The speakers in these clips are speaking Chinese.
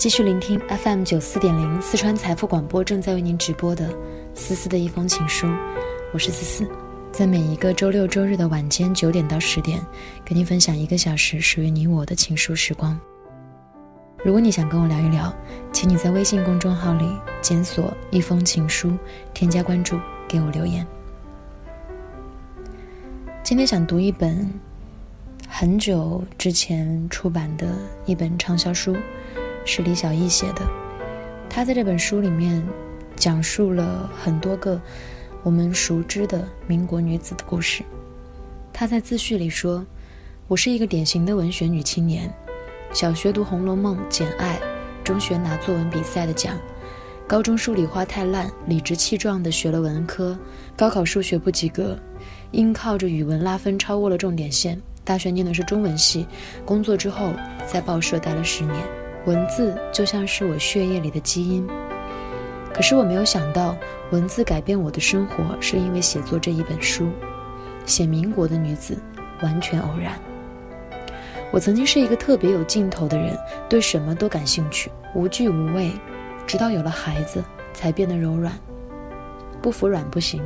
继续聆听 FM 九四点零四川财富广播正在为您直播的思思的一封情书，我是思思，在每一个周六周日的晚间九点到十点，跟您分享一个小时属于你我的情书时光。如果你想跟我聊一聊，请你在微信公众号里检索一封情书，添加关注，给我留言。今天想读一本很久之前出版的一本畅销书。是李小艺写的，他在这本书里面讲述了很多个我们熟知的民国女子的故事。他在自序里说：“我是一个典型的文学女青年，小学读《红楼梦》《简爱》，中学拿作文比赛的奖，高中数理化太烂，理直气壮地学了文科，高考数学不及格，因靠着语文拉分超过了重点线，大学念的是中文系，工作之后在报社待了十年。”文字就像是我血液里的基因，可是我没有想到，文字改变我的生活，是因为写作这一本书。写民国的女子，完全偶然。我曾经是一个特别有劲头的人，对什么都感兴趣，无惧无畏，直到有了孩子，才变得柔软。不服软不行。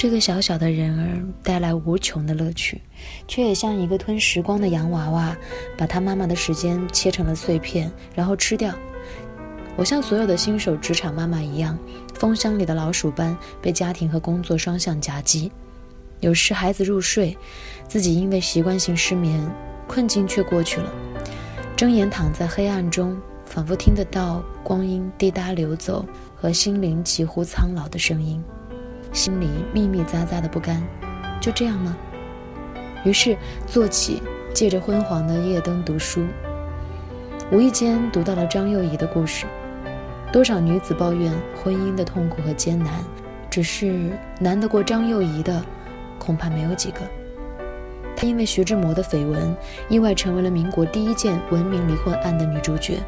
这个小小的人儿带来无穷的乐趣，却也像一个吞时光的洋娃娃，把他妈妈的时间切成了碎片，然后吃掉。我像所有的新手职场妈妈一样，蜂箱里的老鼠般被家庭和工作双向夹击。有时孩子入睡，自己因为习惯性失眠，困境却过去了。睁眼躺在黑暗中，仿佛听得到光阴滴答流走和心灵几乎苍老的声音。心里密密匝匝的不甘，就这样吗？于是坐起，借着昏黄的夜灯读书。无意间读到了张幼仪的故事。多少女子抱怨婚姻的痛苦和艰难，只是难得过张幼仪的，恐怕没有几个。她因为徐志摩的绯闻，意外成为了民国第一件闻名离婚案的女主角。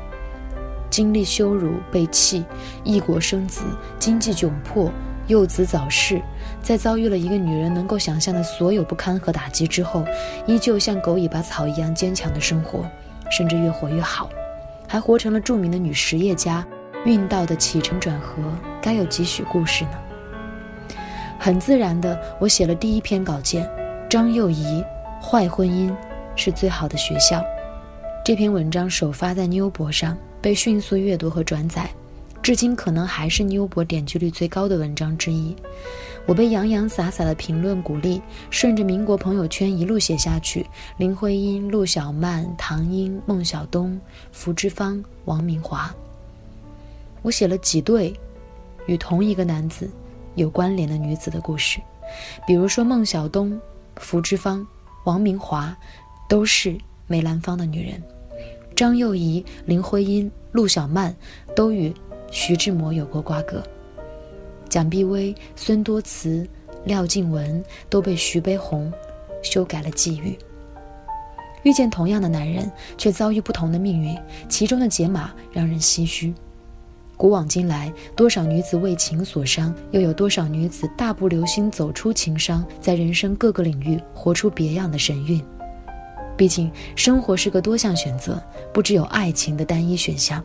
经历羞辱、被弃、异国生子、经济窘迫。幼子早逝，在遭遇了一个女人能够想象的所有不堪和打击之后，依旧像狗尾巴草一样坚强的生活，甚至越活越好，还活成了著名的女实业家。运道的起承转合，该有几许故事呢？很自然的，我写了第一篇稿件：张幼仪，坏婚姻是最好的学校。这篇文章首发在妞博上，被迅速阅读和转载。至今可能还是妞博点击率最高的文章之一。我被洋洋洒洒的评论鼓励，顺着民国朋友圈一路写下去。林徽因、陆小曼、唐英、孟小冬、福芝芳、王明华。我写了几对与同一个男子有关联的女子的故事，比如说孟小冬、福芝芳、王明华，都是梅兰芳的女人；张幼仪、林徽因、陆小曼都与。徐志摩有过瓜葛，蒋碧薇、孙多慈、廖静文都被徐悲鸿修改了际遇。遇见同样的男人，却遭遇不同的命运，其中的解码让人唏嘘。古往今来，多少女子为情所伤，又有多少女子大步流星走出情伤，在人生各个领域活出别样的神韵。毕竟，生活是个多项选择，不只有爱情的单一选项。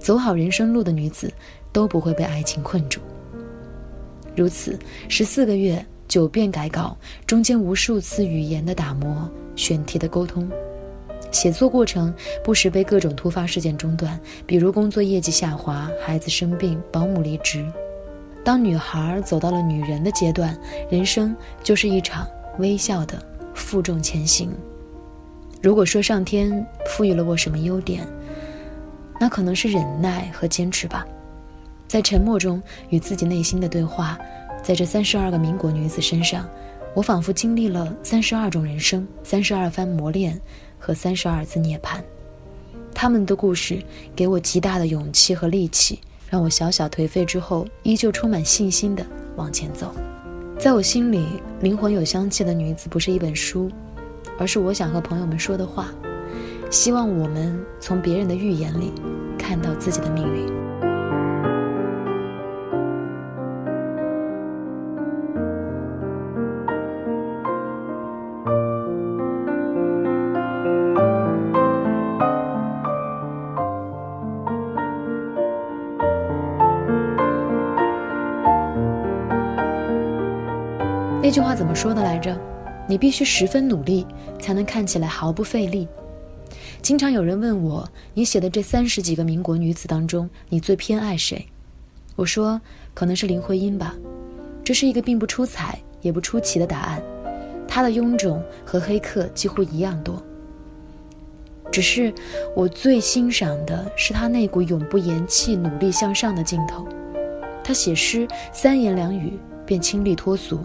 走好人生路的女子，都不会被爱情困住。如此十四个月，九遍改稿，中间无数次语言的打磨、选题的沟通，写作过程不时被各种突发事件中断，比如工作业绩下滑、孩子生病、保姆离职。当女孩走到了女人的阶段，人生就是一场微笑的负重前行。如果说上天赋予了我什么优点？那可能是忍耐和坚持吧，在沉默中与自己内心的对话，在这三十二个民国女子身上，我仿佛经历了三十二种人生、三十二番磨练和三十二次涅槃。他们的故事给我极大的勇气和力气，让我小小颓废之后依旧充满信心的往前走。在我心里，灵魂有香气的女子不是一本书，而是我想和朋友们说的话。希望我们从别人的预言里看到自己的命运。那句话怎么说的来着？你必须十分努力才能看起来毫不费力。经常有人问我，你写的这三十几个民国女子当中，你最偏爱谁？我说，可能是林徽因吧。这是一个并不出彩也不出奇的答案。她的臃肿和黑客几乎一样多。只是我最欣赏的是她那股永不言弃、努力向上的劲头。她写诗三言两语便清丽脱俗，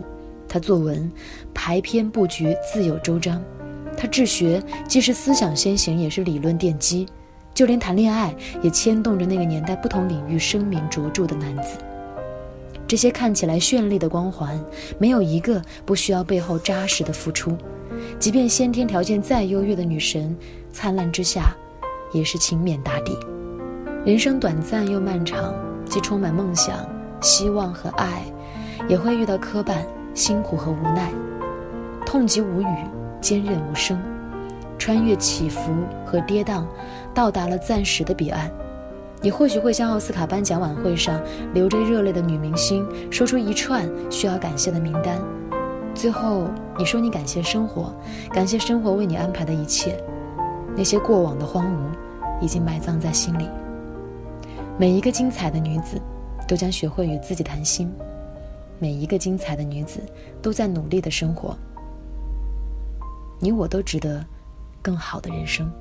她作文排篇布局自有周章。他治学既是思想先行，也是理论奠基，就连谈恋爱也牵动着那个年代不同领域声名卓著的男子。这些看起来绚丽的光环，没有一个不需要背后扎实的付出。即便先天条件再优越的女神，灿烂之下，也是勤勉打底。人生短暂又漫长，既充满梦想、希望和爱，也会遇到磕绊、辛苦和无奈，痛极无语。坚韧无声，穿越起伏和跌宕，到达了暂时的彼岸。你或许会像奥斯卡颁奖晚会上流着热泪的女明星，说出一串需要感谢的名单。最后，你说你感谢生活，感谢生活为你安排的一切。那些过往的荒芜，已经埋葬在心里。每一个精彩的女子，都将学会与自己谈心。每一个精彩的女子，都在努力的生活。你我都值得更好的人生。